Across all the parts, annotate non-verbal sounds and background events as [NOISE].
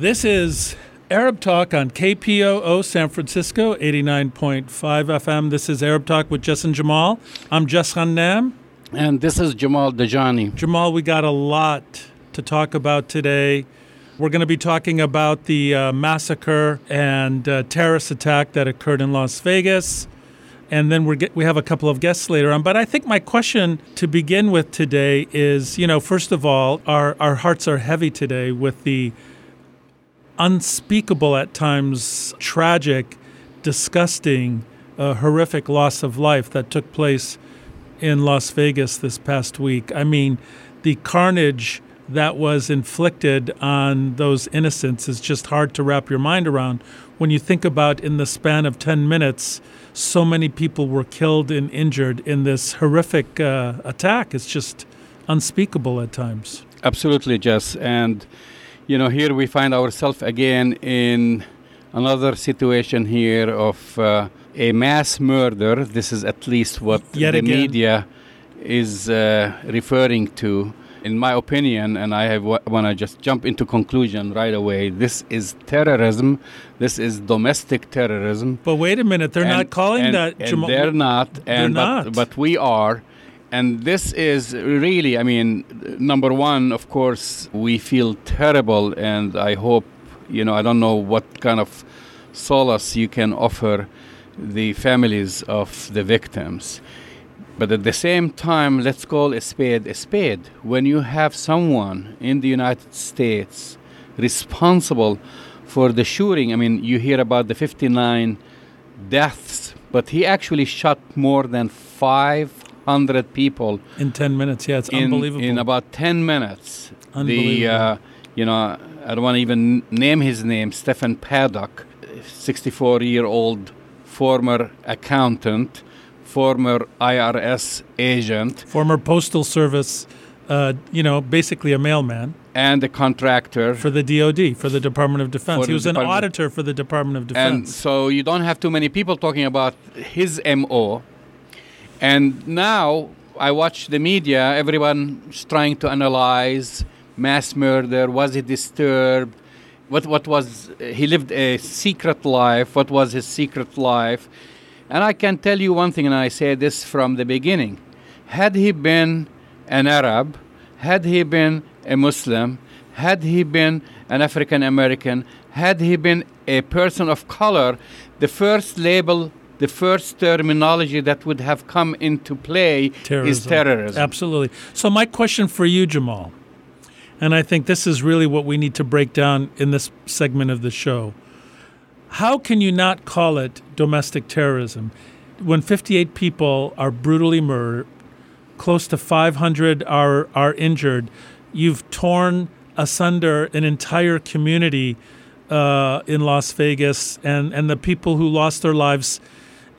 This is Arab Talk on KPOO San Francisco, 89.5 FM. This is Arab Talk with Jess and Jamal. I'm Jess Ghannam. And this is Jamal Dajani. Jamal, we got a lot to talk about today. We're going to be talking about the uh, massacre and uh, terrorist attack that occurred in Las Vegas. And then we get, we have a couple of guests later on. But I think my question to begin with today is, you know, first of all, our, our hearts are heavy today with the unspeakable at times, tragic, disgusting, uh, horrific loss of life that took place in Las Vegas this past week. I mean, the carnage that was inflicted on those innocents is just hard to wrap your mind around. When you think about in the span of 10 minutes so many people were killed and injured in this horrific uh, attack. It's just unspeakable at times. Absolutely jess. And you know, here we find ourselves again in another situation here of uh, a mass murder. This is at least what Yet the again. media is uh, referring to. In my opinion, and I have want to just jump into conclusion right away. This is terrorism. This is domestic terrorism. But wait a minute, they're And- not calling and- that. and Jamal- they're not. And They're but, not. but we are. And this is really, I mean, number one, of course, we feel terrible, and I hope, you know, I don't know what kind of solace you can offer the families of the victims. But at the same time, let's call a spade a spade. When you have someone in the United States responsible for the shooting, I mean, you hear about the 59 deaths, but he actually shot more than 500 people in 10 minutes. Yeah, it's in, unbelievable. in about 10 minutes. The, Unbelievable. uh, you know, I don't want to even name his name, Stephen Paddock, 64 year old former accountant, former IRS agent, Former Postal Service, uh, you know, basically a mailman and a contractor. for the DOD, for the Department of Defense. He the was an auditor for the Department of Defense. and so you don't have too many people talking about his MO. And now I watch the media, everyone's trying to analyze mass murder. Was he disturbed? What, what was, he lived a secret life. What was his secret life? And I can tell you one thing, and I say this from the beginning. Had he been an Arab, had he been a Muslim, had he been an African American, had he been a person of color, the first label, the first terminology that would have come into play is terrorism. Absolutely. So, my question for you, Jamal, and I think this is really what we need to break down in this segment of the show. How can you not call it domestic terrorism when 58 people are brutally murdered, close to 500 are, are injured? You've torn asunder an entire community uh, in Las Vegas, and, and the people who lost their lives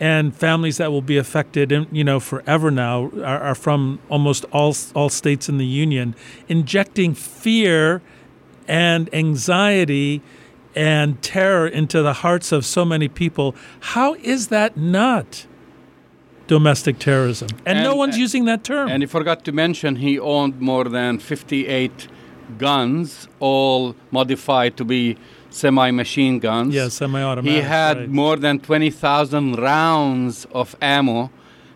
and families that will be affected, and you know, forever now, are, are from almost all all states in the union, injecting fear and anxiety and terror into the hearts of so many people. How is that not domestic terrorism? And, no And- one's uh, using that term. And he forgot to mention he owned more than 58 guns, all modified to be semi machine guns. yeah, semi-automatic. He had right. more than 20,000 rounds of ammo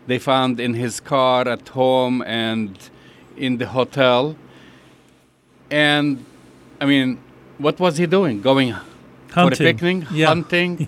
they found in his car at home and in the hotel. And I mean, what was he doing? Going for a Hunting. picnic, Yeah. [LAUGHS] hunting.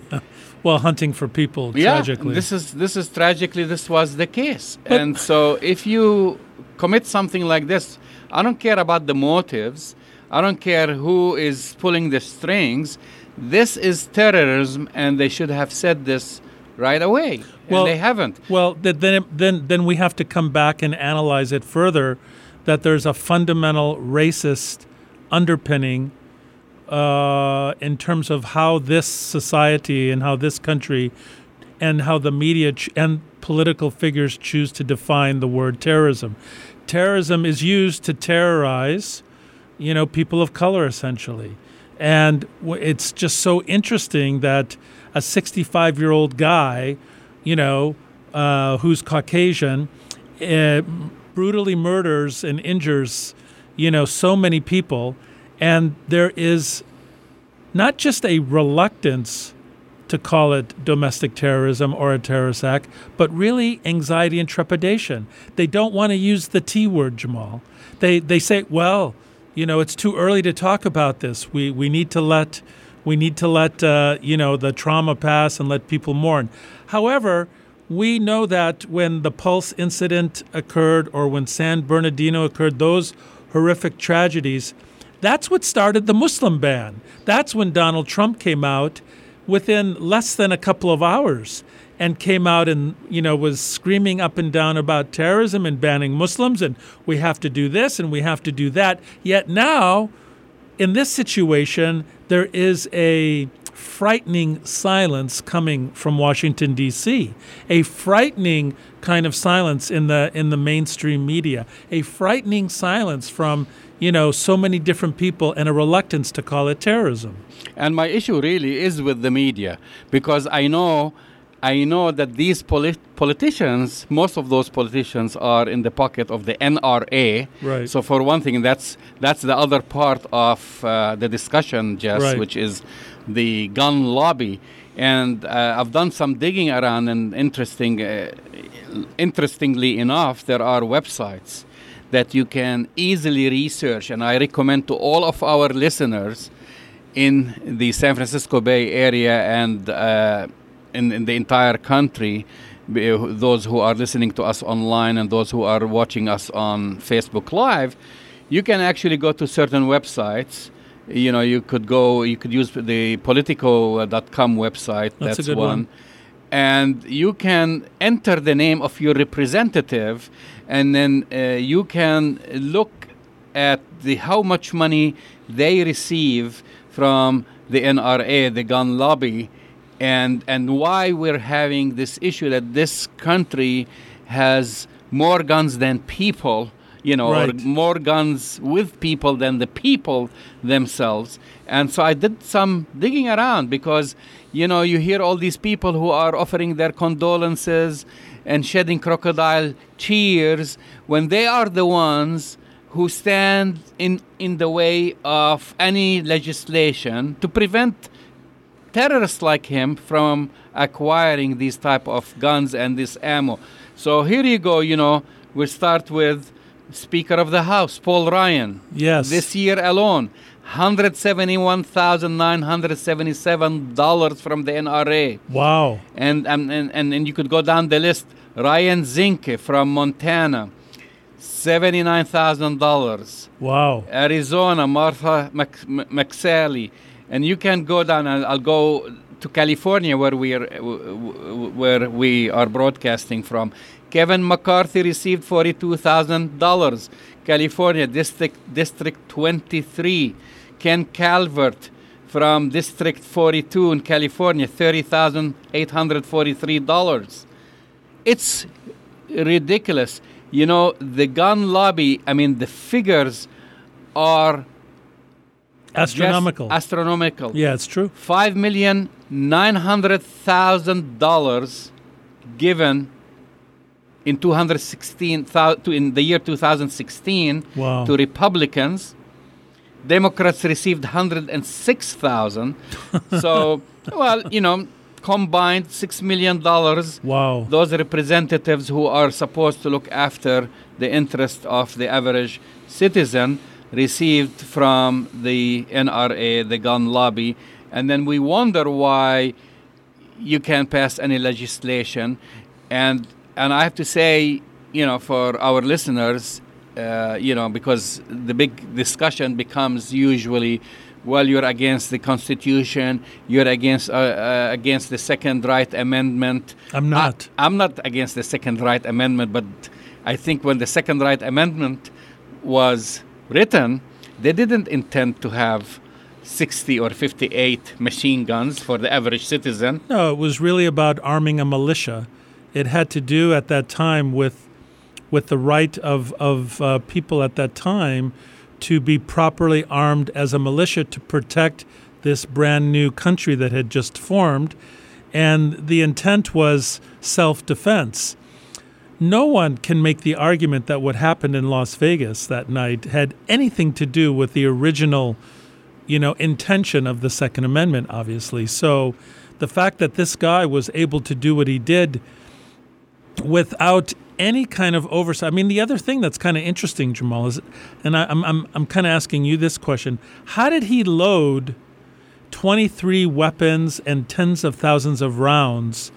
well hunting for people. Yeah, tragically, this is this is tragically this was the case. and so if you commit something like this, I don't care about the motives. I don't care who is pulling the strings. This is terrorism, and they should have said this right away. Well- and they haven't. Well, then then then we have to come back and analyze it further. That there's a fundamental racist underpinning uh, in terms of how this society and how this country and how the media ch- and political figures choose to define the word terrorism. Terrorism is used to terrorize, you know, people of color essentially. And it's just so interesting that a 65 year old guy, you know, uh, who's Caucasian, uh, brutally murders and injures, you know, so many people. And there is not just a reluctance to call it domestic terrorism or a terrorist act, but really anxiety and trepidation. They don't want to use the T word, Jamal. They they say, well, you know, it's too early to talk about this. We we need to let we need to let uh, you know the trauma pass and let people mourn. However, we know that when the Pulse incident occurred or when San Bernardino occurred, those horrific tragedies, that's what started the Muslim ban. That's when Donald Trump came out within less than a couple of hours and came out and you know was screaming up and down about terrorism and banning Muslims and we have to do this and we have to do that. Yet now, in this situation, there is a frightening silence coming from Washington D.C. A frightening kind of silence in the in the mainstream media. A frightening silence from you know so many different people and a reluctance to call it terrorism. And my issue really is with the media because I know I know that these polit- politicians, most of those politicians are in the pocket of the NRA. Right. So for one thing, that's that's the other part of uh, the discussion, Jess, Right. which is the gun lobby. And uh, I've done some digging around, and interesting, uh, interestingly enough, there are websites that you can easily research, and I recommend to all of our listeners in the San Francisco Bay Area and uh, in, in the entire country, those who are listening to us online and those who are watching us on Facebook Live, you can actually go to certain websites. You know, you could go, you could use the politico.com website. That's a That's, good one. one. And you can enter the name of your representative, and then uh, you can look at the how much money they receive from the NRA, the gun lobby, and and why we're having this issue that this country has more guns than people, you know, or more guns with people than the people themselves. And so I did some digging around because, you know, you hear all these people who are offering their condolences and shedding crocodile tears when they are the ones who stand in, in the way of any legislation to prevent terrorists like him from acquiring these type of guns and this ammo. So here you go, you know, we start with Speaker of the House, Paul Ryan. Yes. This year alone, $171,977 from the NRA. Wow. And, and, and, and, and you could go down the list. Ryan Zinke from Montana, $79,000. Wow. Arizona, Martha Mc- McSally, and you can go down. And I'll go to California, where we are, where we are broadcasting from. Kevin McCarthy received forty-two thousand dollars. California District District Twenty-three. Ken Calvert from District Forty-two in California, thirty thousand eight hundred forty-three dollars it's ridiculous. You know, the gun lobby, I mean, the figures are just Astronomical. astronomical. yeah, it's true. Five million nine hundred thousand dollars given in 216 in the year 2016 Wow. to Republicans. Democrats received 106,000. [LAUGHS] so, well, you know, combined 6 million dollars Wow. those representatives who are supposed to look after the interest of the average citizen received from the NRA, the gun lobby, and then we wonder why you can't pass any legislation. And and I have to say, you know, for our listeners, uh, you know, because the big discussion becomes usually, well, you're against the Constitution, you're against uh, uh, against the Second Right Amendment. I'm not. I, am not against the Second Right Amendment, but I think when the Second Right Amendment was written, they didn't intend to have 60 or 58 machine guns for the average citizen. No, it was really about arming a militia. It had to do at that time with with the right of of uh, people at that time to be properly armed as a militia to protect this brand new country that had just formed, and the intent was self-defense. No one can make the argument that what happened in Las Vegas that night had anything to do with the original you know, intention of the Second Amendment, obviously. So the fact that this guy was able to do what he did without any kind of oversight. I mean, the other thing that's kind of interesting, Jamal, is, and I, I'm, I'm, I'm kind of asking you this question how did he load 23 weapons and tens of thousands of rounds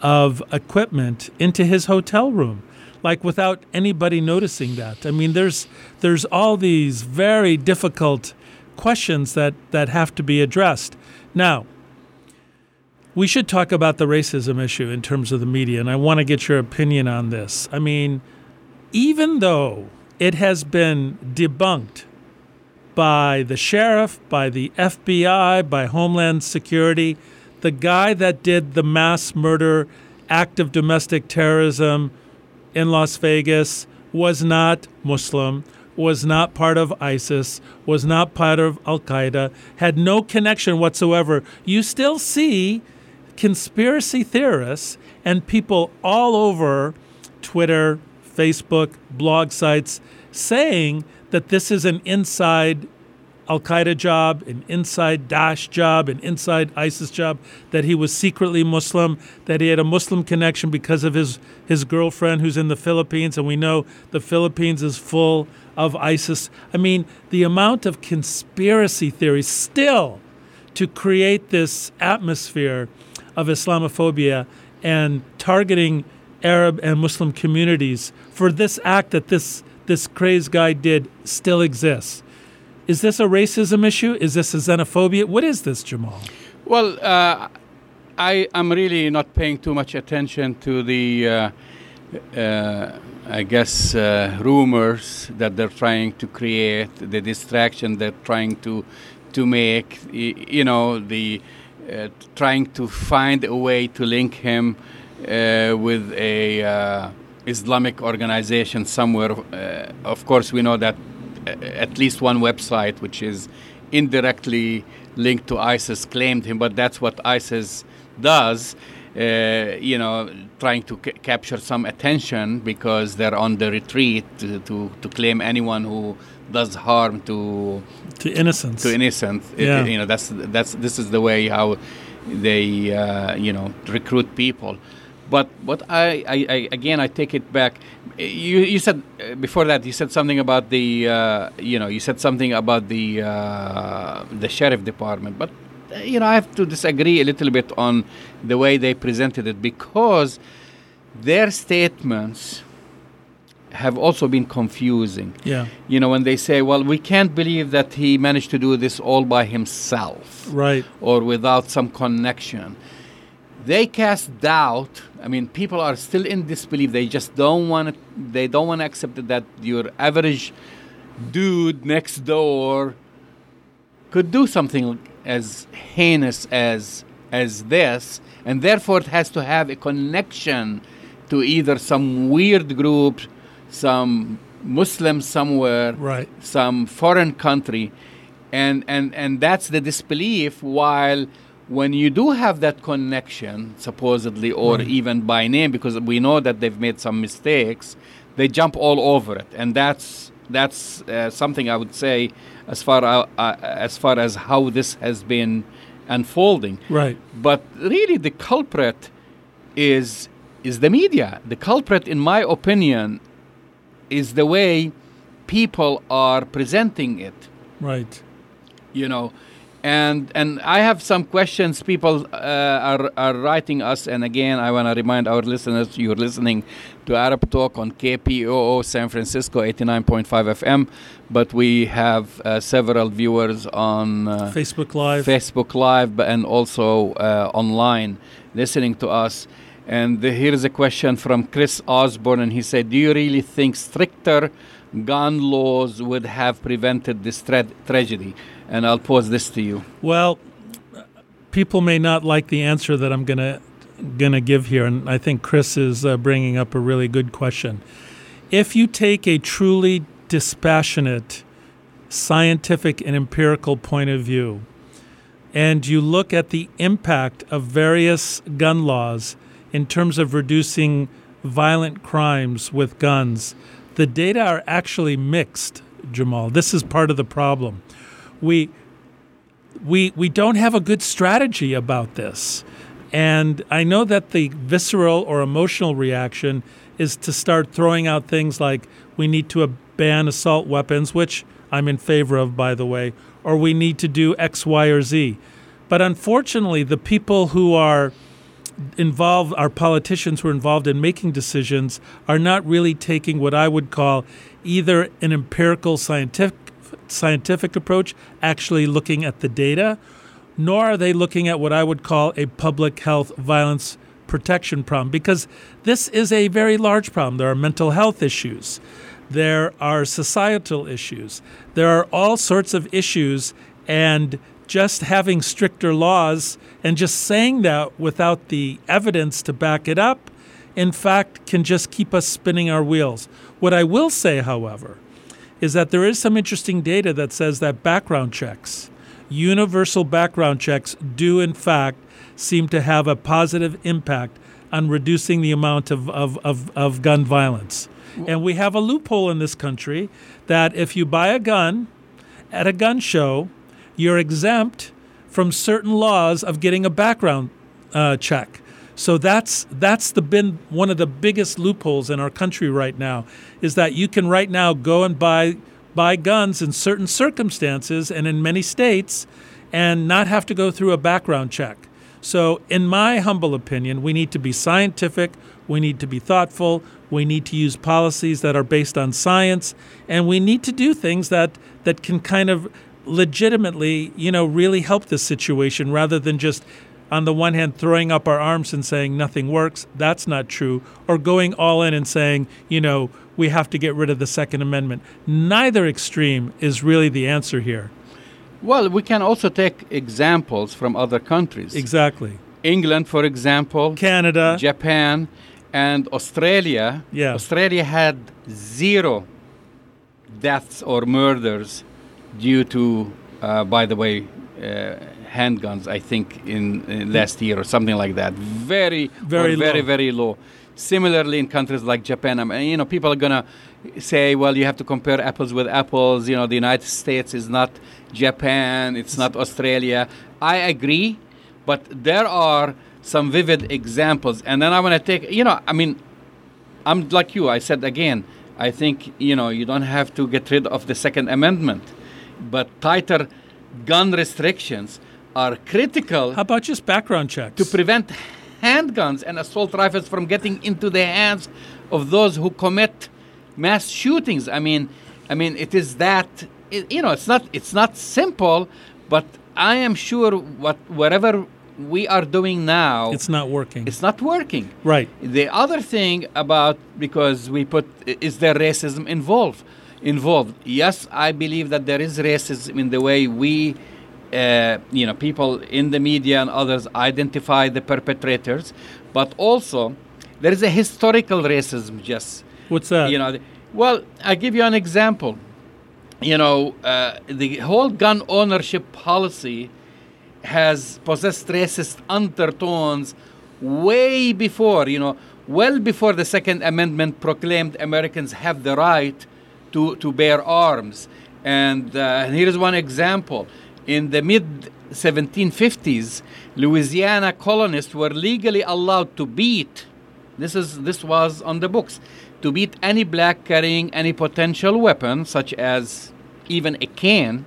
of equipment into his hotel room? Like without anybody noticing that. I mean, there's there's all these very difficult questions that, that have to be addressed. Now, we should talk about the racism issue in terms of the media, and I want to get your opinion on this. I mean, even though it has been debunked by the sheriff, by the FBI, by Homeland Security, the guy that did the mass murder act of domestic terrorism in Las Vegas was not Muslim, was not part of ISIS, was not part of Al Qaeda, had no connection whatsoever. You still see conspiracy theorists and people all over Twitter, Facebook, blog sites saying that this is an inside Al Qaeda job, an inside Daesh job, an inside ISIS job, that he was secretly Muslim, that he had a Muslim connection because of his, his girlfriend who's in the Philippines, and we know the Philippines is full of ISIS. I mean, the amount of conspiracy theories still to create this atmosphere of Islamophobia and targeting Arab and Muslim communities for this act that this this crazed guy did still exists. Is this a racism issue? Is this a xenophobia? What is this, Jamal? Well, uh, I am really not paying too much attention to the, uh, uh, I guess, uh, rumors that they're trying to create, the distraction they're trying to to make. You know, the uh, trying to find a way to link him uh, with a Islamic organization somewhere. of course, we know that at least one website, which is indirectly linked to ISIS, claimed him, but that's what ISIS does. Uh, you know, trying to c- capture some attention because they're on the retreat to, to, to, claim anyone who does harm to to innocence. To innocent, yeah. It, you know, that's that's this is the way how they uh, you know recruit people. But what I, I, I, again I take it back. You you said uh, before that you said something about the uh, you know you said something about the uh, the sheriff department, but uh, you know I have to disagree a little bit on the way they presented it because their statements have also been confusing. Yeah. You know, when they say, well, we can't believe that he managed to do this all by himself. Right. Or without some connection. They cast doubt. I mean, people are still in disbelief. They just don't want to, they don't want to accept that your average dude next door could do something as heinous as as this and therefore it has to have a connection to either some weird group some Muslim somewhere, right. some foreign country, and and and that's the disbelief. While when you do have that connection, supposedly, or right. even by name, because we know that they've made some mistakes, they jump all over it, and that's that's uh, something I would say as far uh, uh, as far as how this has been unfolding. Right. But really, the culprit is is the media. The culprit, in my opinion, is the way people are presenting it. Right. You know, and and I have some questions. People uh, are are writing us, and again, I want to remind our listeners: you're listening to Arab Talk on KPOO San Francisco 89.5 FM, but we have uh, several viewers on uh, Facebook Live, Facebook Live, and also uh, online listening to us. And here is a question from Chris Osborne, and he said, "Do you really think stricter gun laws would have prevented this tra- tragedy?" And I'll pose this to you. Well, people may not like the answer that I'm gonna gonna give here, and I think Chris is uh, bringing up a really good question. If you take a truly dispassionate, scientific, and empirical point of view, and you look at the impact of various gun laws in terms of reducing violent crimes with guns, the data are actually mixed, Jamal. This is part of the problem. We we we don't have a good strategy about this. And I know that the visceral or emotional reaction is to start throwing out things like we need to ban assault weapons, which I'm in favor of, by the way, or we need to do X, Y, or Z. But unfortunately, the people who are involved, our politicians who are involved in making decisions, are not really taking what I would call either an empirical scientific scientific approach, actually looking at the data, nor are they looking at what I would call a public health violence protection problem because this is a very large problem. There are mental health issues, there are societal issues, there are all sorts of issues, and just having stricter laws and just saying that without the evidence to back it up, in fact, can just keep us spinning our wheels. What I will say, however, is that there is some interesting data that says that background checks, universal background checks, do in fact seem to have a positive impact on reducing the amount of, of, of, of gun violence. And we have a loophole in this country that if you buy a gun at a gun show, you're exempt from certain laws of getting a background uh, check. So that's that's the been one of the biggest loopholes in our country right now is that you can right now go and buy buy guns in certain circumstances and in many states and not have to go through a background check. So in my humble opinion, we need to be scientific, we need to be thoughtful, we need to use policies that are based on science, and we need to do things that that can kind of legitimately, you know, really help this situation rather than just on the one hand, throwing up our arms and saying nothing works, that's not true, or going all in and saying, you know, we have to get rid of the Second Amendment. Neither extreme is really the answer here. Well, we can also take examples from other countries. Exactly. England, for example, Canada, Japan, and Australia. Yeah. Australia had zero deaths or murders due to, uh, by the way, uh, handguns, I think, in, in, last year or something like that. Very, very, very, very low. Similarly, in countries like Japan, I mean, you know, people are gonna say, well, you have to compare apples with apples. You know, the United States is not Japan, it's not Australia. I agree, but there are some vivid examples. And then I want to take, you know, I mean, I'm like you. I said again, I think you know you don't have to get rid of the Second Amendment, but tighter gun restrictions are critical. How about just background checks? To prevent handguns and assault rifles from getting into the hands of those who commit mass shootings. I mean, I mean, it is that it, you know, it's not it's not simple, but I am sure what whatever we are doing now, it's not working. It's not working. Right. The other thing about because we put is there racism involved? Involved. Yes, I believe that there is racism in the way we uh, you know, people in the media and others identify the perpetrators, but also there is a historical racism. Just what's that? You know, well, I give you an example. You know, uh, the whole gun ownership policy has possessed racist undertones way before. You know, well before the Second Amendment proclaimed Americans have the right to to bear arms. And uh, here is one example in the mid 1750s, Louisiana colonists were legally allowed to beat. This is this was on the books to beat any black carrying any potential weapon, such as even a can,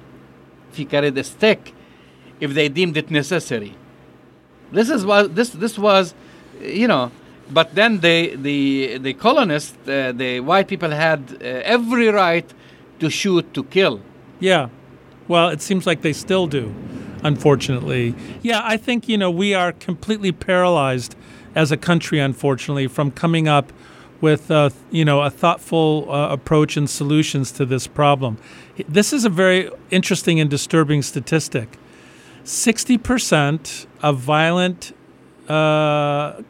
if he carried a stick, if they deemed it necessary. This is what this this was, you know. But then the the the colonists, uh, the white people had uh, every right to shoot to kill. Yeah. Well, it seems like they still do, unfortunately. Yeah, I think, you know, we are completely paralyzed as a country, unfortunately, from coming up with, uh, you know, a thoughtful uh, approach and solutions to this problem. This is a very interesting and disturbing statistic. 60% of violent uh,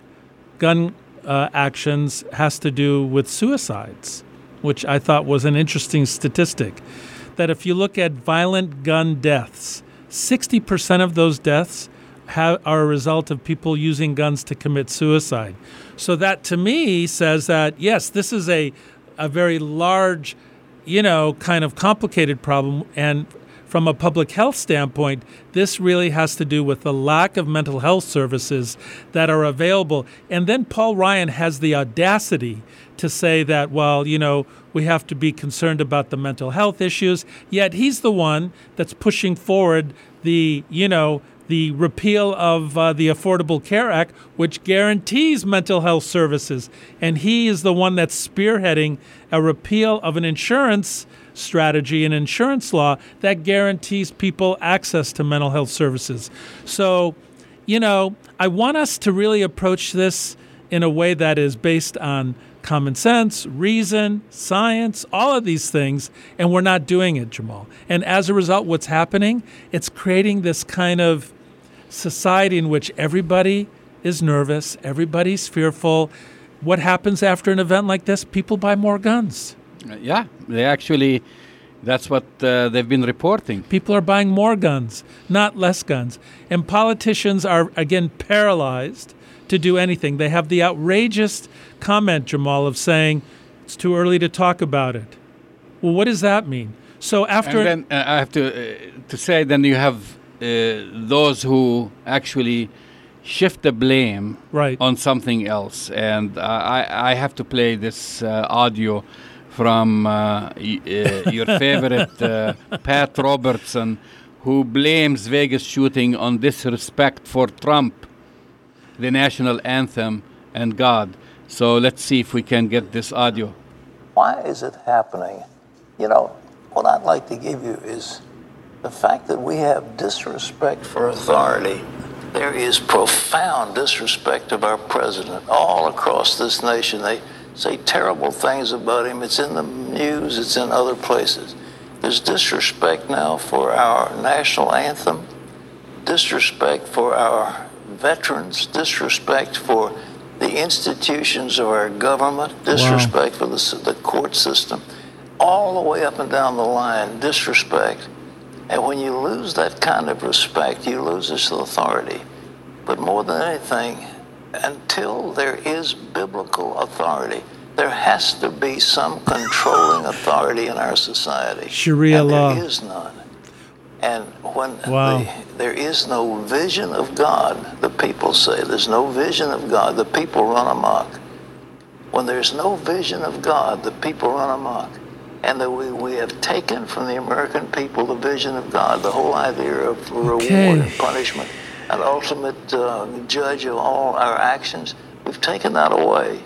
gun uh, actions has to do with suicides, which I thought was an interesting statistic that if you look at violent gun deaths, 60% of those deaths have, are a result of people using guns to commit suicide. So that to me says that yes, this is a a very large, you know, kind of complicated problem and from a public health standpoint, this really has to do with the lack of mental health services that are available. And then Paul Ryan has the audacity to say that, well, you know, we have to be concerned about the mental health issues. Yet he's the one that's pushing forward the, you know, the repeal of uh, the Affordable Care Act, which guarantees mental health services. And he is the one that's spearheading a repeal of an insurance strategy and insurance law that guarantees people access to mental health services. So, you know, I want us to really approach this in a way that is based on common sense, reason, science, all of these things, and we're not doing it, Jamal. And as a result, what's happening? It's creating this kind of society in which everybody is nervous, everybody's fearful. What happens after an event like this? People buy more guns. Uh, yeah, they actually, that's what uh, they've been reporting. People are buying more guns, not less guns. And politicians are, again, paralyzed to do anything. They have the outrageous comment, Jamal, of saying it's too early to talk about it. Well, what does that mean? So after. And then uh, I have to, uh, to say, then you have uh, those who actually shift the blame right. on something else. And I, I have to play this audio from uh, uh, your favorite uh, Pat Robertson, who blames Vegas shooting on disrespect for Trump, the national anthem, and God. So let's see if we can get this audio. Why is it happening? You know, what I'd like to give you is the fact that we have disrespect for authority. There is profound disrespect of our president all across this nation. They say terrible things about him. It's in the news, it's in other places. There's disrespect now for our national anthem, disrespect for our veterans, disrespect for the institutions of our government, disrespect wow. for the, the court system, all the way up and down the line, disrespect. And when you lose that kind of respect, you lose this authority. But more than anything, until there is biblical authority, there has to be some controlling authority in our society. Sharia and law. There is none. And when wow. the, there is no vision of God, the people say, there's no vision of God, the people run amok. When there's no vision of God, the people run amok. And that we, we have taken from the American people the vision of God, the whole idea of reward and punishment an ultimate uh, judge of all our actions. We've taken that away.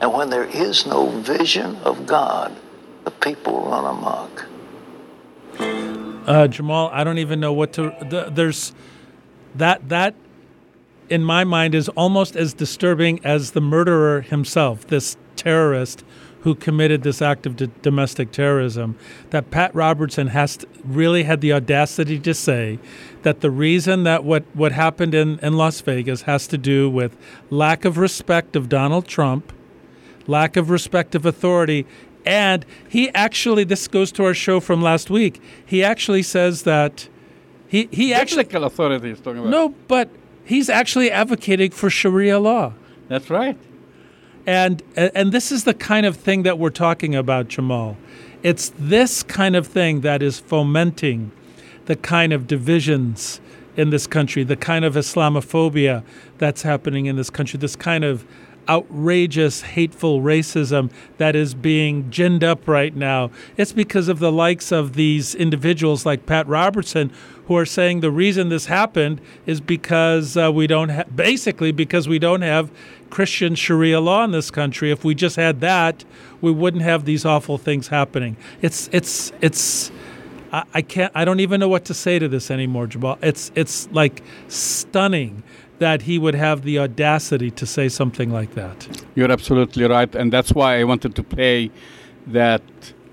And when there is no vision of God, the people run amok. Uh, Jamal, I don't even know what to. The, there's that that in my mind is almost as disturbing as the murderer himself, this terrorist who committed this act of d- domestic terrorism, that Pat Robertson has to, really had the audacity to say that the reason that what, what happened in, in Las Vegas has to do with lack of respect of Donald Trump, lack of respect of authority, and he actually, this goes to our show from last week, he actually says that he, he actually. authority is talking about. No, but he's actually advocating for Sharia law. That's right. And and this is the kind of thing that we're talking about, Jamal. It's this kind of thing that is fomenting the kind of divisions in this country, the kind of Islamophobia that's happening in this country, this kind of outrageous, hateful racism that is being ginned up right now. It's because of the likes of these individuals like Pat Robertson who are saying the reason this happened is because uh, we don't have, basically because we don't have Christian Sharia law in this country. If we just had that, we wouldn't have these awful things happening. It's it's it's. I, I can't. I don't even know what to say to this anymore, Jamal. It's it's like stunning that he would have the audacity to say something like that. You're absolutely right, and that's why I wanted to play that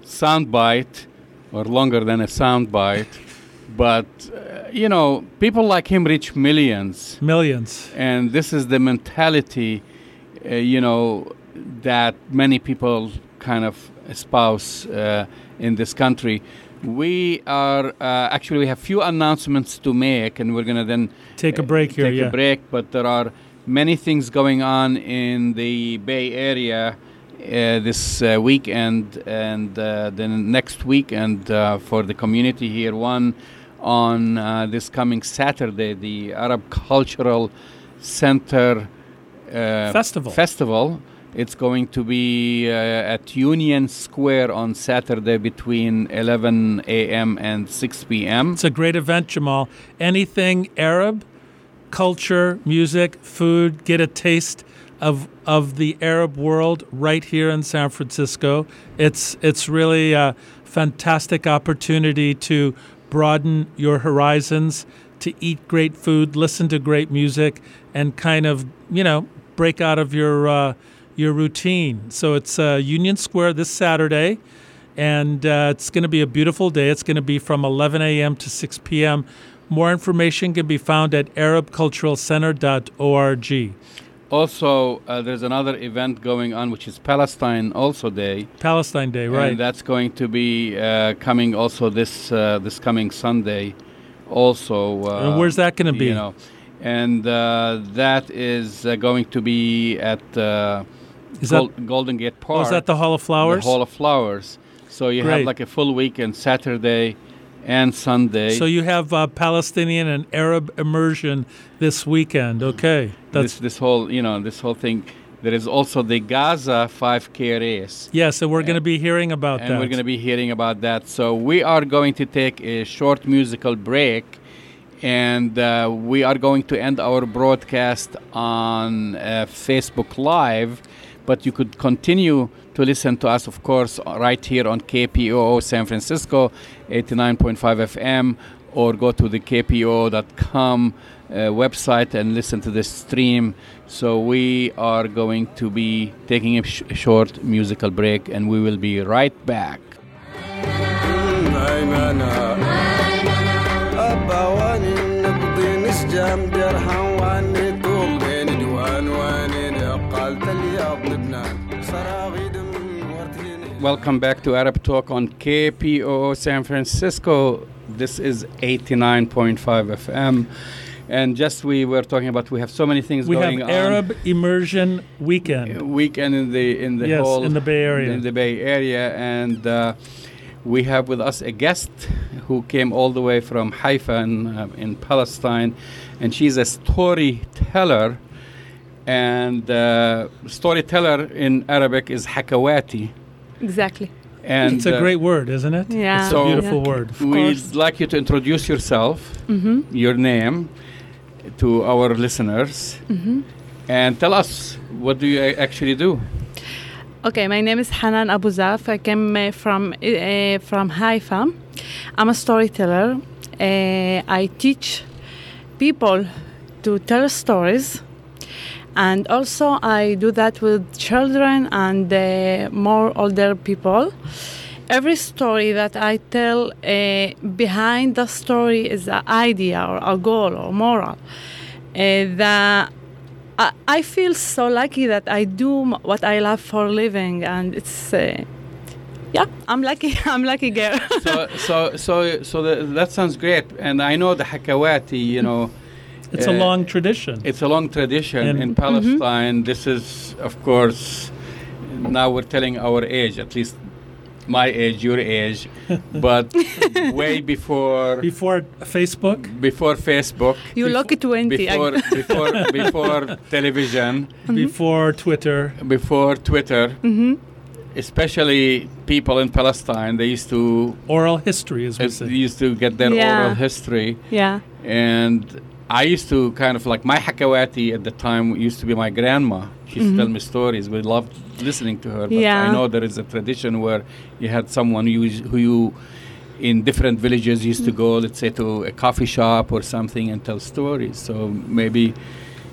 soundbite, or longer than a soundbite. But uh, you know, people like him reach millions, millions, and this is the mentality, uh, you know, that many people kind of espouse uh, in this country. We are uh, actually we have few announcements to make, and we're gonna then take a break here. Take yeah. a break, but there are many things going on in the Bay Area uh, this uh, weekend and uh, then next weekend uh, for the community here. One on uh, this coming Saturday, the Arab Cultural Center uh, Festival. Festival. It's going to be uh, at Union Square on Saturday between 11 a.m. and 6 p.m. It's a great event, Jamal. Anything Arab, culture, music, food, get a taste of of the Arab world right here in San Francisco. It's it's really a fantastic opportunity to broaden your horizons, to eat great food, listen to great music, and kind of you know break out of your uh, your routine. So it's uh, Union Square this Saturday, and uh, it's going to be a beautiful day. It's going to be from 11 a.m. to 6 p.m. More information can be found at ArabCulturalCenter.org. Also, uh, there's another event going on, which is Palestine Also Day. Palestine Day, right? And that's going to be uh, coming also this uh, this coming Sunday. Also, uh, And where's that gonna be? You know, and uh, that is uh, going to be at uh, Is Gol- that Golden Gate oh, Park. is that the Hall of Flowers? The Hall of Flowers. So you Great. have like a full weekend, Saturday and Sunday. so you have uh, Palestinian and Arab immersion this weekend. Okay, that's this this whole you know this whole thing. There is also the Gaza 5K race. yes, and we're going to be hearing about and that. we're going to be hearing about that. So we are going to take a short musical break, and uh, we are going to end our broadcast on uh, Facebook Live. But you could continue to listen to us, of course, right here on KPOO San Francisco, 89.5 FM, or go to the KPOO.com uh, website and listen to the stream. So we are going to be taking a, sh- a short musical break, and we will be right back. Welcome back to Arab Talk on KPOO San Francisco. This is 89.5 FM. And just we were talking about, we have so many things we have going on. Arab immersion weekend. weekend in the in the Yes, whole in the Bay Area. in the Bay Area, and uh, we have with us a guest who came all the way from Haifa in, uh, in Palestine, and she's a storyteller. And uh, storyteller in Arabic is hakawati, Exactly. and It's a uh, great word, isn't it? Yeah. It's a beautiful Yeah. word. We'd like you to introduce yourself, Mm-hmm. your name, to our listeners, Mm-hmm. and tell us what do you a- actually do. Okay, my name is Hanan Abu Zaf. I came uh, from uh, from Haifa. I'm a storyteller. Uh, I teach people to tell stories, and also I do that with children and more older people. Every story that I tell, uh, behind the story is an idea or a goal or moral. Uh, the I, I feel so lucky that I do what I love for a living, and it's uh, yeah, I'm lucky. [LAUGHS] I'm lucky girl. so so so so the, that sounds great and i know the hakawati you know It's a uh, long tradition. it's a long tradition And- in palestine this is of course now we're telling our age at least my age your age [LAUGHS] but way before Before Facebook, before facebook you befo- lucky twenty. Before [LAUGHS] before before television before Twitter. before twitter Mhm. especially people in palestine they used to Oral history, as we uh, say. used to get their Yeah. oral history Yeah. and I used to kind of like my hakawati at the time used to be my grandma. She used to tell me stories. We loved listening to her. But Mm-hmm. Yeah. I know there is a tradition where you had someone who, is- who you, in different villages, used to Mm. go, let's say, to a coffee shop or something and tell stories. So maybe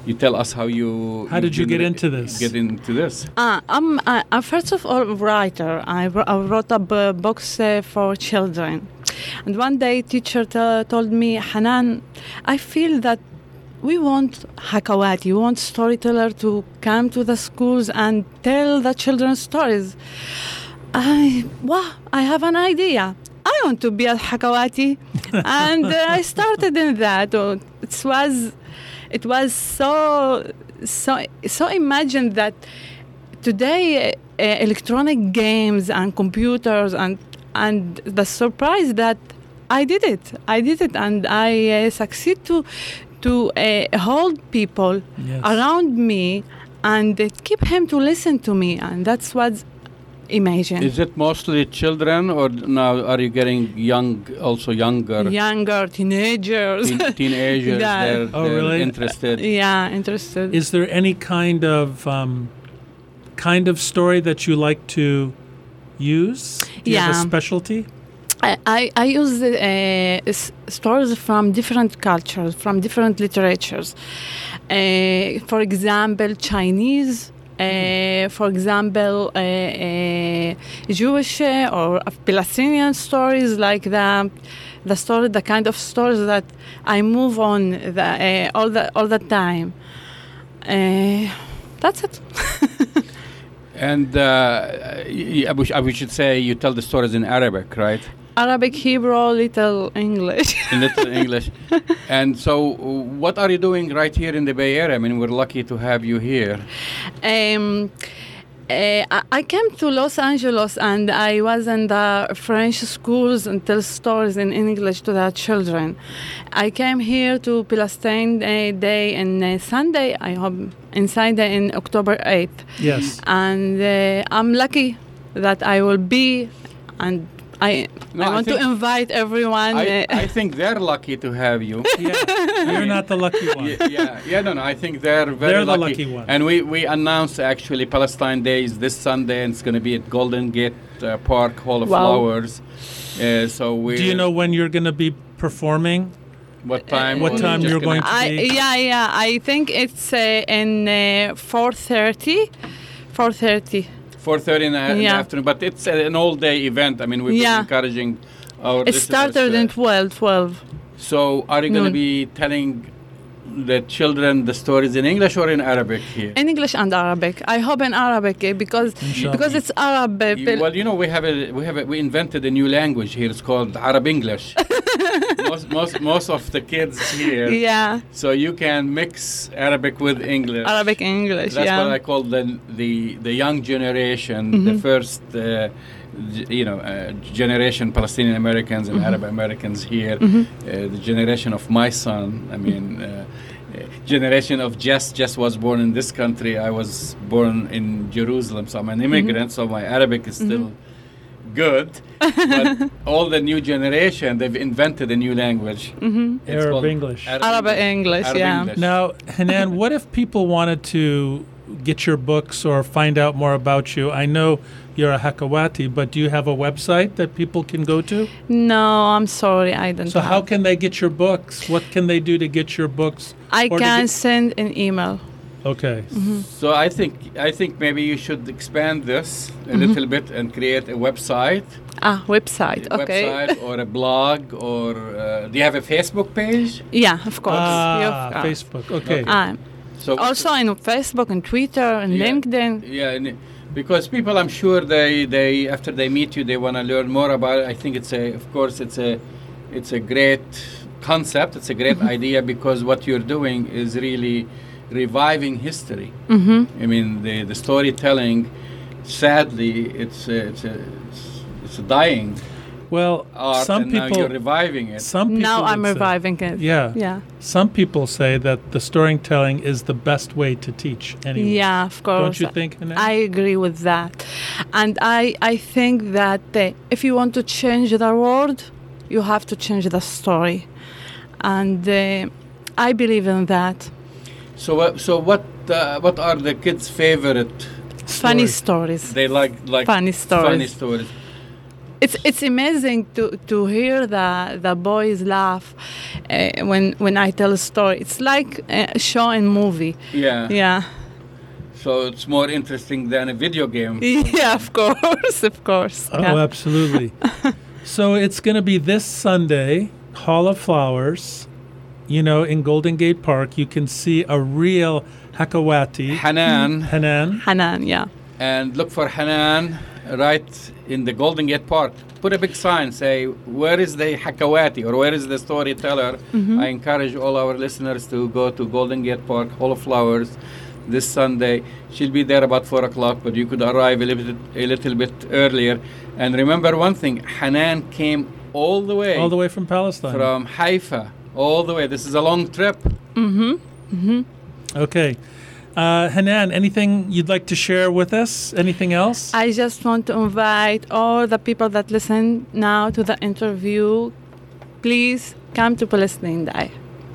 you tell us how you. How did you get into this? Get into this. Uh, I'm, uh, I'm first of all a writer. I, wr- I wrote up book uh, for children. And one day teacher t- told me, Hanan, I feel that we want hakawati, we want storyteller to come to the schools and tell the children stories. I, wow, I have an idea. I want to be a hakawati. [LAUGHS] and uh, I started in that. Uh, It was, it was so, so, so imagine that today uh, electronic games and computers and and the surprise that I did it. I did it, and I uh, succeed to to uh, hold people Yes. around me and uh, keep him to listen to me, and that's what's imagine. Is it mostly children, or now are you getting young, also younger Younger teenagers. teen- teenagers? [LAUGHS] Yeah. They're, Oh, they're really? interested. yeah, interested. Is there any kind of um, kind of story that you like to use? Do you have a Yeah. specialty? I, I, use uh, stories from different cultures, from different literatures. Uh, for example, Chinese. Uh, for example, uh, uh, Jewish uh, or Palestinian stories like that. The story, the kind of stories that I move on the, uh, all the all the time. Uh, that's it. [LAUGHS] And uh, we we should say you tell the stories in Arabic, right? Arabic, Hebrew, little English. [LAUGHS] In little English. And so, what are you doing right here in the Bay Area? I mean, we're lucky to have you here. Um, uh, I- came to Los Angeles and I was in the French schools and tell stories in English to the children. I came here to Palestine uh, Day and uh, Sunday, I hope, in Sunday in October 8th. Yes. And uh, I'm lucky that I will be and I, No, I I want to invite everyone. I, uh, I think they're lucky to have you. [LAUGHS] Yeah. You're not the lucky one. yeah, yeah, yeah, no, no. I think they're very lucky. They're the lucky. lucky ones. And we, we announced actually Palestine Days this Sunday, and it's going to be at Golden Gate uh, Park Hall of Wow. Flowers. Uh, so we. Do you know when you're going to be performing? what time? What time you're gonna- going to- I, be? yeah, yeah. I think it's uh, in uh, 4.30. 4.30. 4:30 in, the, in the afternoon, but it's an all-day event. I mean, we've Yeah. been encouraging our. It started in 12, 12. So, are you going to be telling the children the stories in English or in Arabic here? In English and Arabic. I hope in Arabic eh, because Inshallah. because it's Arab. eh, You- well, you know, we have a we have a, we invented a new language here. It's called Arab English. [LAUGHS] most, most most of the kids here. yeah, So you can mix Arabic with English. Arabic English. That's yeah. what I call the the the young generation, the Mm-hmm. first. Uh, you know, uh, generation Palestinian Americans and Arab Americans here, uh, the generation of my son. I mean, uh, generation of Jess. Jess was born in this country. I was born in Jerusalem, so I'm an immigrant. So my Arabic is still good. but [LAUGHS] all the new generation, they've invented a new language. Mm-hmm. It's Arab called English. Arab English, Arab yeah. English. Now, Hanan, what if people wanted to get your books or find out more about you? I know you're a Hakawati, but do you have a website that people can go to? No, I'm sorry, I don't. So, how can they get your books? What can they do to get your books? I can get- send an email. Okay. So I think I think maybe you should expand this a Mm-hmm. little bit and create a website, Ah, website. a Okay. website or a blog, or uh, do you have a Facebook page? Yeah, of course. Ah, You've Facebook. Okay. Ah, So also on Facebook and Twitter and Yeah. LinkedIn. yeah, and it- because people, I'm sure they they after they meet you, they want to learn more about it. I think it's a, of course, it's a, it's a great concept. It's a great Mm-hmm. idea because what you're doing is really reviving history. Mm-hmm. I mean, the, the storytelling, sadly, it's a, it's a, it's, it's a dying Well, art, some and now people. you're reviving it. Some people. Now I'm would say- reviving it. Yeah. Yeah. Some people say that the storytelling is the best way to teach. Anyway. Yeah, of course. Don't you think? Hanan? I agree with that. And I, I think that uh, if you want to change the world, you have to change the story. And uh, I believe in that. So, what so what, uh, what are the kids' favorite? Funny Story. stories. They like like Funny stories. Funny stories. It's it's amazing to, to hear the the boys laugh uh, when when I tell a story. It's like a show and movie. Yeah. Yeah, So it's more interesting than a video game. [LAUGHS] yeah, of course, of course. Oh, yeah. absolutely. [LAUGHS] so it's going to be this Sunday, Hall of Flowers. You know, in Golden Gate Park, you can see a real Hakawati. Hanan Hanan. Hanan, yeah. and look for Hanan right in the Golden Gate Park. Put a big sign, say, where is the Hakawati or where is the storyteller? Mm-hmm. I encourage all our listeners to go to Golden Gate Park, Hall of Flowers. this Sunday. She'll be there about 4 o'clock, but you could arrive a little bit, a little bit earlier. And remember one thing Hanan came all the way, All the way from Palestine. from Haifa, all the way. This is a long trip. Mm-hmm. Mm-hmm. Okay. Uh, Hanan, anything you'd like to share with us? Anything else? I just want to invite all the people that listen now to the interview. Please come to Palestine Day.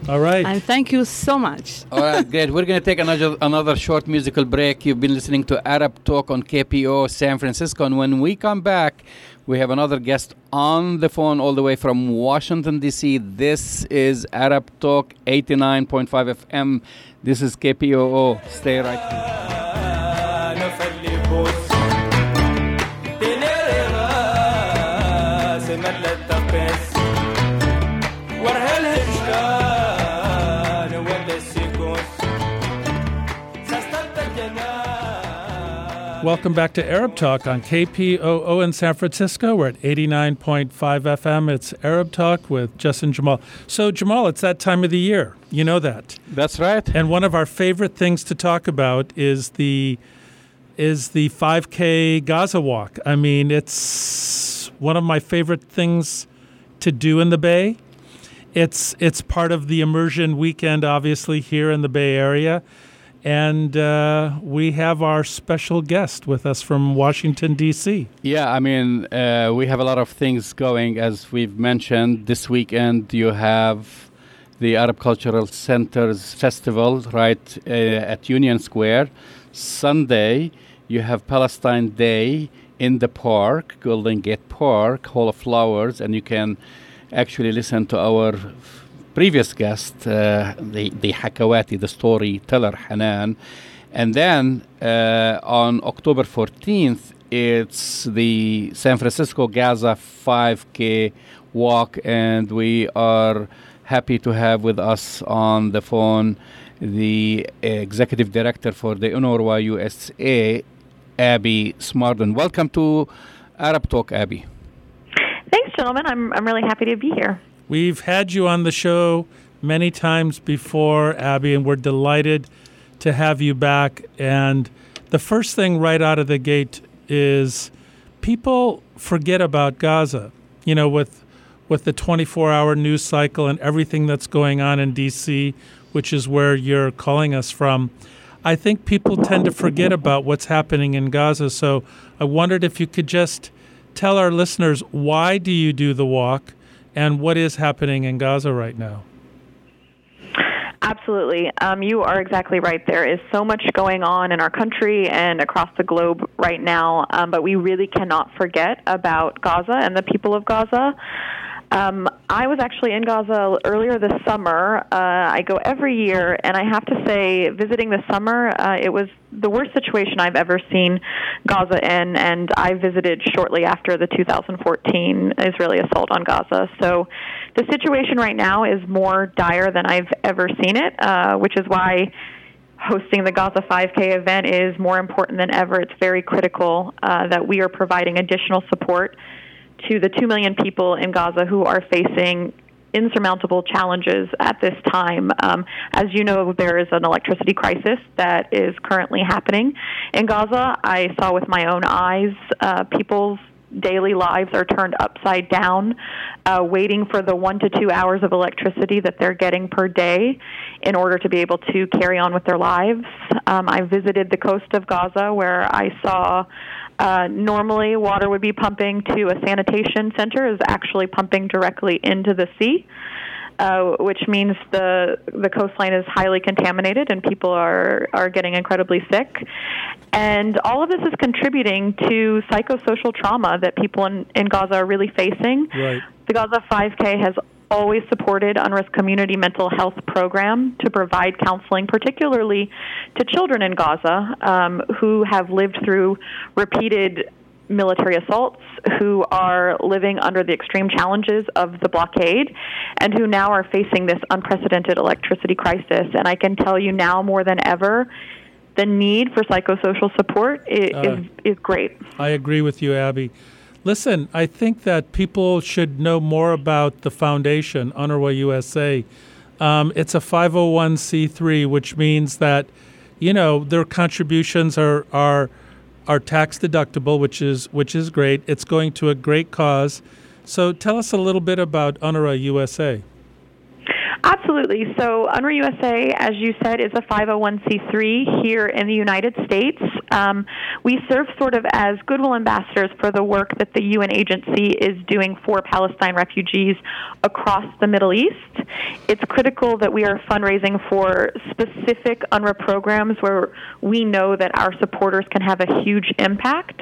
All right. And thank you so much. All right, [LAUGHS] great. We're going to take another another short musical break. You've been listening to Arab Talk on KPOO San Francisco, and when we come back, we have another guest on the phone all the way from Washington D.C. This is Arab Talk 89.5 FM. This is KPOO. Stay right here. Welcome back to Arab Talk on KPOO in San Francisco. We're at 89.5 FM. It's Arab Talk with Justin Jamal. So, Jamal, it's that time of the year. You know that. That's right. And one of our favorite things to talk about is the is the 5K Gaza walk. I mean, it's one of my favorite things to do in the Bay. It's it's part of the immersion weekend, obviously here in the Bay Area, and uh, we have our special guest with us from Washington D.C. Yeah, I mean, uh, we have a lot of things going, as we've mentioned. This weekend, you have the Arab Cultural Center's festival right uh, at Union Square. Sunday, you have Palestine Day in the park, Golden Gate Park, Hall of Flowers, and you can actually listen to our previous guest, uh, the, the Hakawati, the storyteller Hanan. And then uh, on October 14th, it's the San Francisco Gaza 5K walk, and we are happy to have with us on the phone the executive director for the UNRWA USA, Abby Smardon. Welcome to Arab Talk, Abby. Thanks, gentlemen. I'm, I'm really happy to be here. We've had you on the show many times before, Abby, and we're delighted to have you back. And the first thing right out of the gate is people forget about Gaza. You know, with with the 24-hour news cycle and everything that's going on in D.C., which is where you're calling us from. I think people tend to forget about what's happening in Gaza. So I wondered if you could just tell our listeners why do you do the walk and what is happening in Gaza right now. Absolutely. Um, you are exactly right. There is so much going on in our country and across the globe right now, um, but we really cannot forget about Gaza and the people of Gaza. Um, I was actually in Gaza earlier this summer. Uh, I go every year, and I have to say, visiting this summer, uh, it was the worst situation I've ever seen Gaza in, and I visited shortly after the 2014 Israeli assault on Gaza. So the situation right now is more dire than I've ever seen it, uh, which is why hosting the Gaza 5K event is more important than ever. It's very critical uh, that we are providing additional support to the 2 million people in Gaza who are facing insurmountable challenges at this time. Um, as you know, there is an electricity crisis that is currently happening in Gaza. I saw with my own eyes uh, people's daily lives are turned upside down, uh, waiting for the one to two hours of electricity that they're getting per day in order to be able to carry on with their lives. Um, I visited the coast of Gaza where I saw uh, normally, water would be pumping to a sanitation center, is actually pumping directly into the sea. Uh, which means the the coastline is highly contaminated and people are are getting incredibly sick, and all of this is contributing to psychosocial trauma that people in, in Gaza are really facing. Right. The Gaza 5K has always supported UNRWA's community mental health program to provide counseling, particularly to children in Gaza um, who have lived through repeated military assaults, who are living under the extreme challenges of the blockade, and who now are facing this unprecedented electricity crisis. And I can tell you now more than ever, the need for psychosocial support is, Uh, is, is great. I agree with you, Abby. Listen, I think that people should know more about the foundation, UNRWA USA. Um, it's a 501c3, which means that you know, their contributions are are are tax deductible, which is which is great. It's going to a great cause. So tell us a little bit about UNRWA USA. Absolutely. So, UNRWA USA, as you said, is a 501c3 here in the United States. Um, we serve sort of as goodwill ambassadors for the work that the UN agency is doing for Palestine refugees across the Middle East. It's critical that we are fundraising for specific UNRWA programs where we know that our supporters can have a huge impact.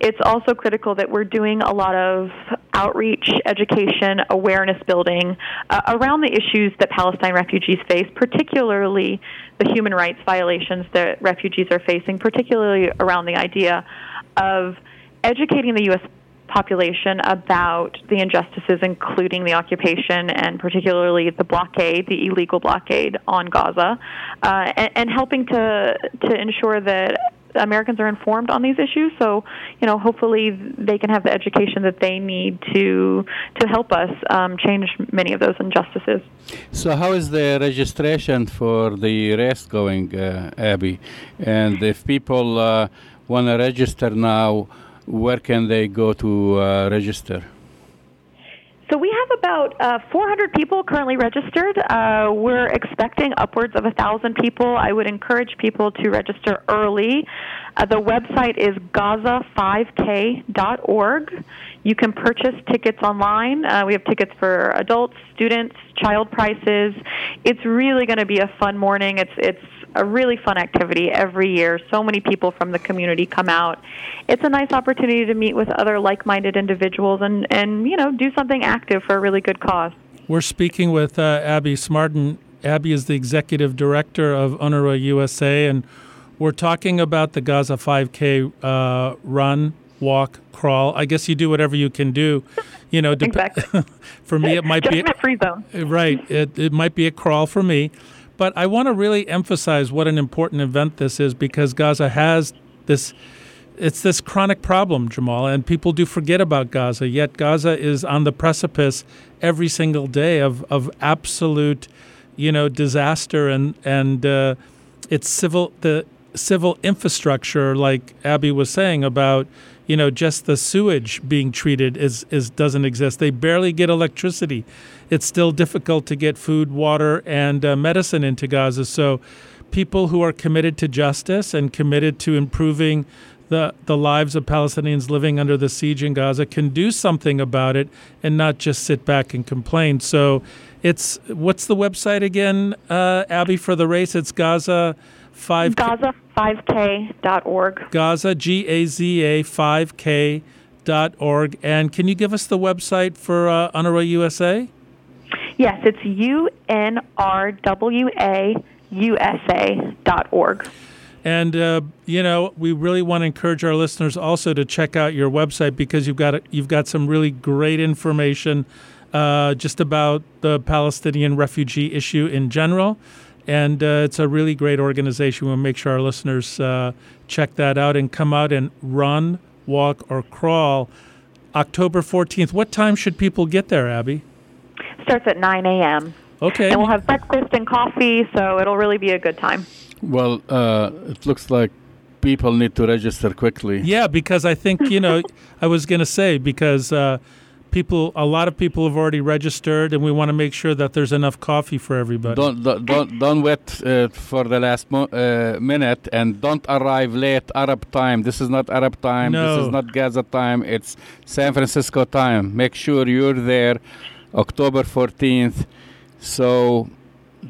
It's also critical that we're doing a lot of outreach, education, awareness building uh, around the issues that Palestine refugees face, particularly the human rights violations that refugees are facing, particularly around the idea of educating the U.S. population about the injustices, including the occupation and particularly the blockade, the illegal blockade on Gaza, uh, and, and helping to to ensure that Americans are informed on these issues. So, you know, hopefully they can have the education that they need to to help us um, change many of those injustices. So, how is the registration for the race going, uh, Abby? And if people uh, want to register now, where can they go to uh, register? So we have about uh, 400 people currently registered. Uh, we're expecting upwards of 1,000 people. I would encourage people to register early. Uh, the website is gaza5k.org. You can purchase tickets online. Uh, we have tickets for adults, students, child prices. It's really going to be a fun morning. It's it's a really fun activity every year. So many people from the community come out. It's a nice opportunity to meet with other like-minded individuals and and you know do something active for a really good cause. We're speaking with uh, Abby Smardon. Abby is the executive director of UNRWA USA, and we're talking about the Gaza 5K uh, run, walk, crawl. I guess you do whatever you can do. You know, dep- exactly. [LAUGHS] for me, it might Just be a free zone. Right. It, it might be a crawl for me. But I want to really emphasize what an important event this is because Gaza has this it's this chronic problem, Jamal, and people do forget about Gaza. Yet Gaza is on the precipice every single day of, of absolute, you know, disaster and and uh, it's civil the civil infrastructure, like Abby was saying about, you know, just the sewage being treated is is doesn't exist. They barely get electricity. It's still difficult to get food, water, and uh, medicine into Gaza. So, people who are committed to justice and committed to improving the, the lives of Palestinians living under the siege in Gaza can do something about it and not just sit back and complain. So it's what's the website again, uh, Abby, for the race? It's Gaza 5 Gaza5k.org. Gaza, G A Z A 5K. Dot org. And can you give us the website for uh, UNRWA USA? Yes, it's UNRWA dot org. And uh, you know, we really want to encourage our listeners also to check out your website because you've got you've got some really great information uh, just about the Palestinian refugee issue in general. And uh, it's a really great organization. We'll make sure our listeners uh, check that out and come out and run, walk, or crawl October 14th. What time should people get there, Abby? Starts at 9 a.m. Okay. And we'll have breakfast and coffee, so it'll really be a good time. Well, uh, it looks like people need to register quickly. Yeah, because I think, you know, [LAUGHS] I was going to say, because uh, people, a lot of people have already registered, and we want to make sure that there's enough coffee for everybody. Don't don't don't, don't wait uh, for the last mo- uh, minute, and don't arrive late Arab time. This is not Arab time. No. This is not Gaza time. It's San Francisco time. Make sure you're there, October 14th. So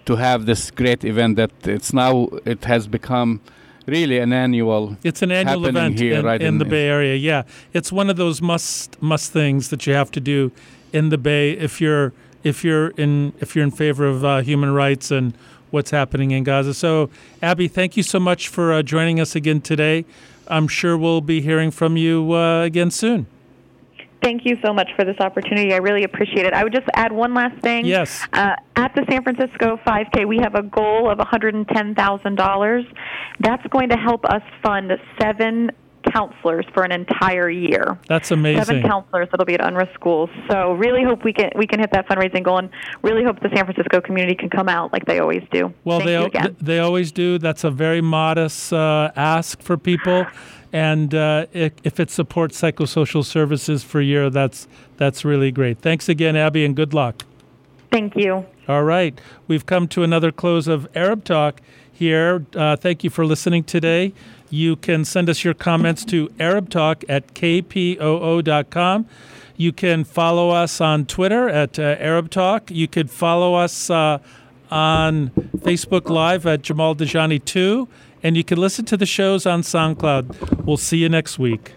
to have this great event that it's now it has become really an annual It's an annual event here, in, right in the Bay Area. Yeah, it's one of those must must things that you have to do in the Bay if you're if you're in if you're in favor of uh, human rights and what's happening in Gaza. So, Abby, thank you so much for uh, joining us again today. I'm sure we'll be hearing from you uh, again soon. Thank you so much for this opportunity. I really appreciate it. I would just add one last thing. Yes. Uh, at the San Francisco 5K, we have a goal of $110,000. That's going to help us fund seven counselors for an entire year. That's amazing. Seven counselors that'll be at UNRWA schools. So really hope we can we can hit that fundraising goal, and really hope the San Francisco community can come out like they always do. Well, Thank they they always do. That's a very modest uh, ask for people, [LAUGHS] and uh, if, if it supports psychosocial services for a year, that's that's really great. Thanks again, Abby, and good luck. Thank you. All right, we've come to another close of Arab Talk here. Uh, thank you for listening today. You can send us your comments to arabtalk at kpoo.com. You can follow us on Twitter at uh, Arab Talk. You could follow us uh, on Facebook Live at Jamal Dejani 2. And you can listen to the shows on SoundCloud. We'll see you next week.